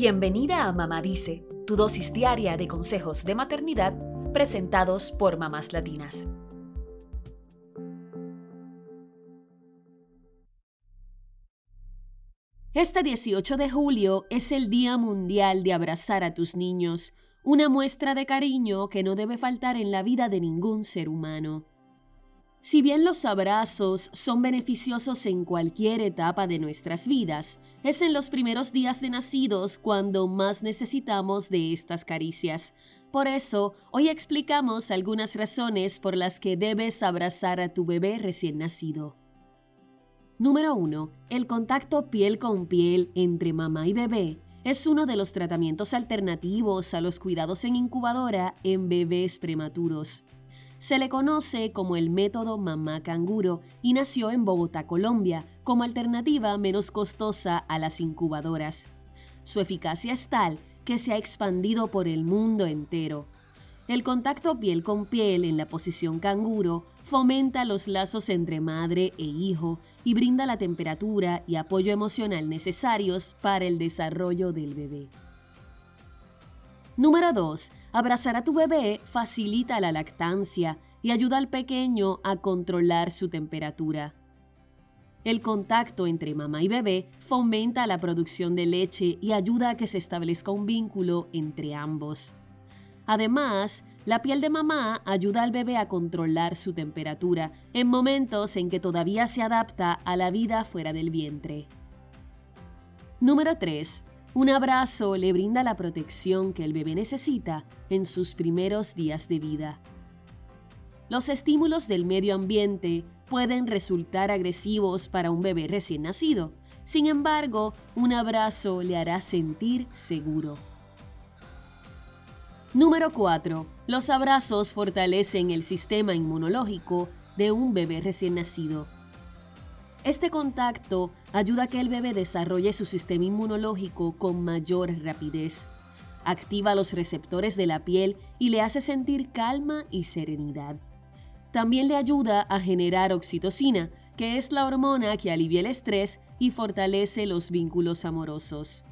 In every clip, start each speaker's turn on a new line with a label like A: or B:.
A: Bienvenida a Mamá Dice, tu dosis diaria de consejos de maternidad presentados por mamás latinas.
B: Este 18 de julio es el Día Mundial de Abrazar a tus niños, una muestra de cariño que no debe faltar en la vida de ningún ser humano. Si bien los abrazos son beneficiosos en cualquier etapa de nuestras vidas, es en los primeros días de nacidos cuando más necesitamos de estas caricias. Por eso, hoy explicamos algunas razones por las que debes abrazar a tu bebé recién nacido. Número 1. El contacto piel con piel entre mamá y bebé es uno de los tratamientos alternativos a los cuidados en incubadora en bebés prematuros. Se le conoce como el método mamá canguro y nació en Bogotá, Colombia, como alternativa menos costosa a las incubadoras. Su eficacia es tal que se ha expandido por el mundo entero. El contacto piel con piel en la posición canguro fomenta los lazos entre madre e hijo y brinda la temperatura y apoyo emocional necesarios para el desarrollo del bebé. Número 2. Abrazar a tu bebé facilita la lactancia y ayuda al pequeño a controlar su temperatura. El contacto entre mamá y bebé fomenta la producción de leche y ayuda a que se establezca un vínculo entre ambos. Además, la piel de mamá ayuda al bebé a controlar su temperatura en momentos en que todavía se adapta a la vida fuera del vientre. Número 3. Un abrazo le brinda la protección que el bebé necesita en sus primeros días de vida. Los estímulos del medio ambiente pueden resultar agresivos para un bebé recién nacido. Sin embargo, un abrazo le hará sentir seguro. Número 4. Los abrazos fortalecen el sistema inmunológico de un bebé recién nacido. Este contacto ayuda a que el bebé desarrolle su sistema inmunológico con mayor rapidez. Activa los receptores de la piel y le hace sentir calma y serenidad. También le ayuda a generar oxitocina, que es la hormona que alivia el estrés y fortalece los vínculos amorosos.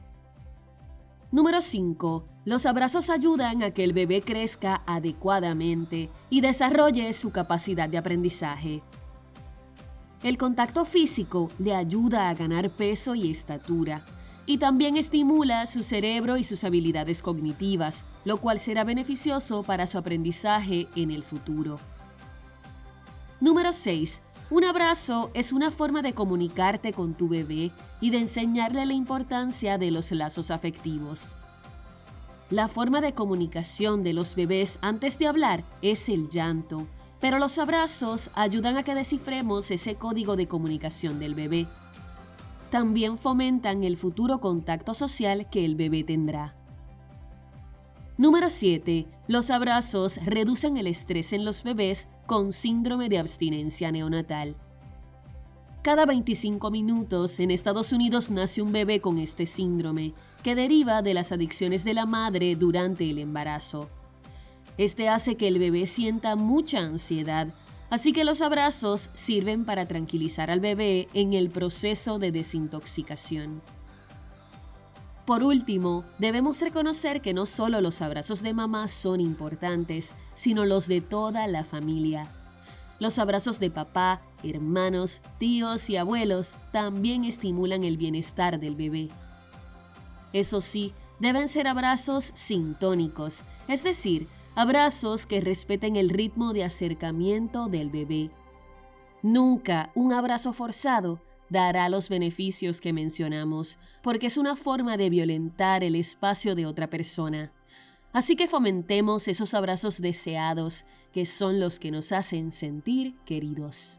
B: Número 5. Los abrazos ayudan a que el bebé crezca adecuadamente y desarrolle su capacidad de aprendizaje. El contacto físico le ayuda a ganar peso y estatura, y también estimula su cerebro y sus habilidades cognitivas, lo cual será beneficioso para su aprendizaje en el futuro. Número 6. Un abrazo es una forma de comunicarte con tu bebé y de enseñarle la importancia de los lazos afectivos. La forma de comunicación de los bebés antes de hablar es el llanto, pero los abrazos ayudan a que descifremos ese código de comunicación del bebé. También fomentan el futuro contacto social que el bebé tendrá. Número 7. Los abrazos reducen el estrés en los bebés con síndrome de abstinencia neonatal. Cada 25 minutos en Estados Unidos nace un bebé con este síndrome, que deriva de las adicciones de la madre durante el embarazo. Este hace que el bebé sienta mucha ansiedad, así que los abrazos sirven para tranquilizar al bebé en el proceso de desintoxicación. Por último, debemos reconocer que no solo los abrazos de mamá son importantes, sino los de toda la familia. Los abrazos de papá, hermanos, tíos y abuelos también estimulan el bienestar del bebé. Eso sí, deben ser abrazos sintónicos, es decir, abrazos que respeten el ritmo de acercamiento del bebé. Nunca un abrazo forzado dará los beneficios que mencionamos, porque es una forma de violentar el espacio de otra persona. Así que fomentemos esos abrazos deseados, que son los que nos hacen sentir queridos.